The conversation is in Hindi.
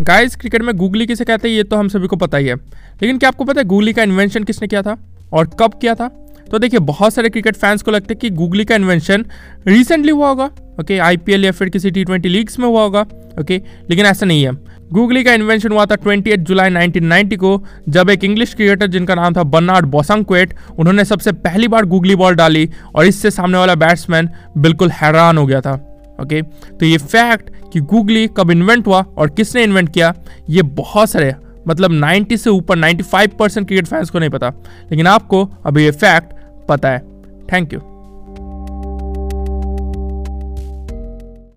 गाइस क्रिकेट में गूगली किसे कहते हैं, ये तो हम सभी को पता ही है। लेकिन क्या आपको पता है गूगली का इन्वेंशन किसने किया था? और कब किया था? तो देखिए, बहुत सारे क्रिकेट फैंस को लगता है कि गूगली का इन्वेंशन रिसेंटली हुआ होगा ओके आईपीएल या फिर किसी टी ट्वेंटी लीग्स में हुआ होगा ओके लेकिन ऐसा नहीं है। गूगली का इन्वेंशन हुआ था 28 जुलाई 1990 को, जब एक इंग्लिश क्रिकेटर जिनका नाम था बर्नार्ड बोसंक्वेट उन्होंने सबसे पहली बार गूगली बॉल डाली, और इससे सामने वाला बैट्समैन बिल्कुल हैरान हो गया था। ओके तो ये फैक्ट कि गूगली कब इन्वेंट हुआ और किसने इन्वेंट किया, ये बहुत सारे मतलब 90 से ऊपर 95 परसेंट क्रिकेट फैंस को नहीं पता। लेकिन आपको अभी ये फैक्ट पता है। Thank you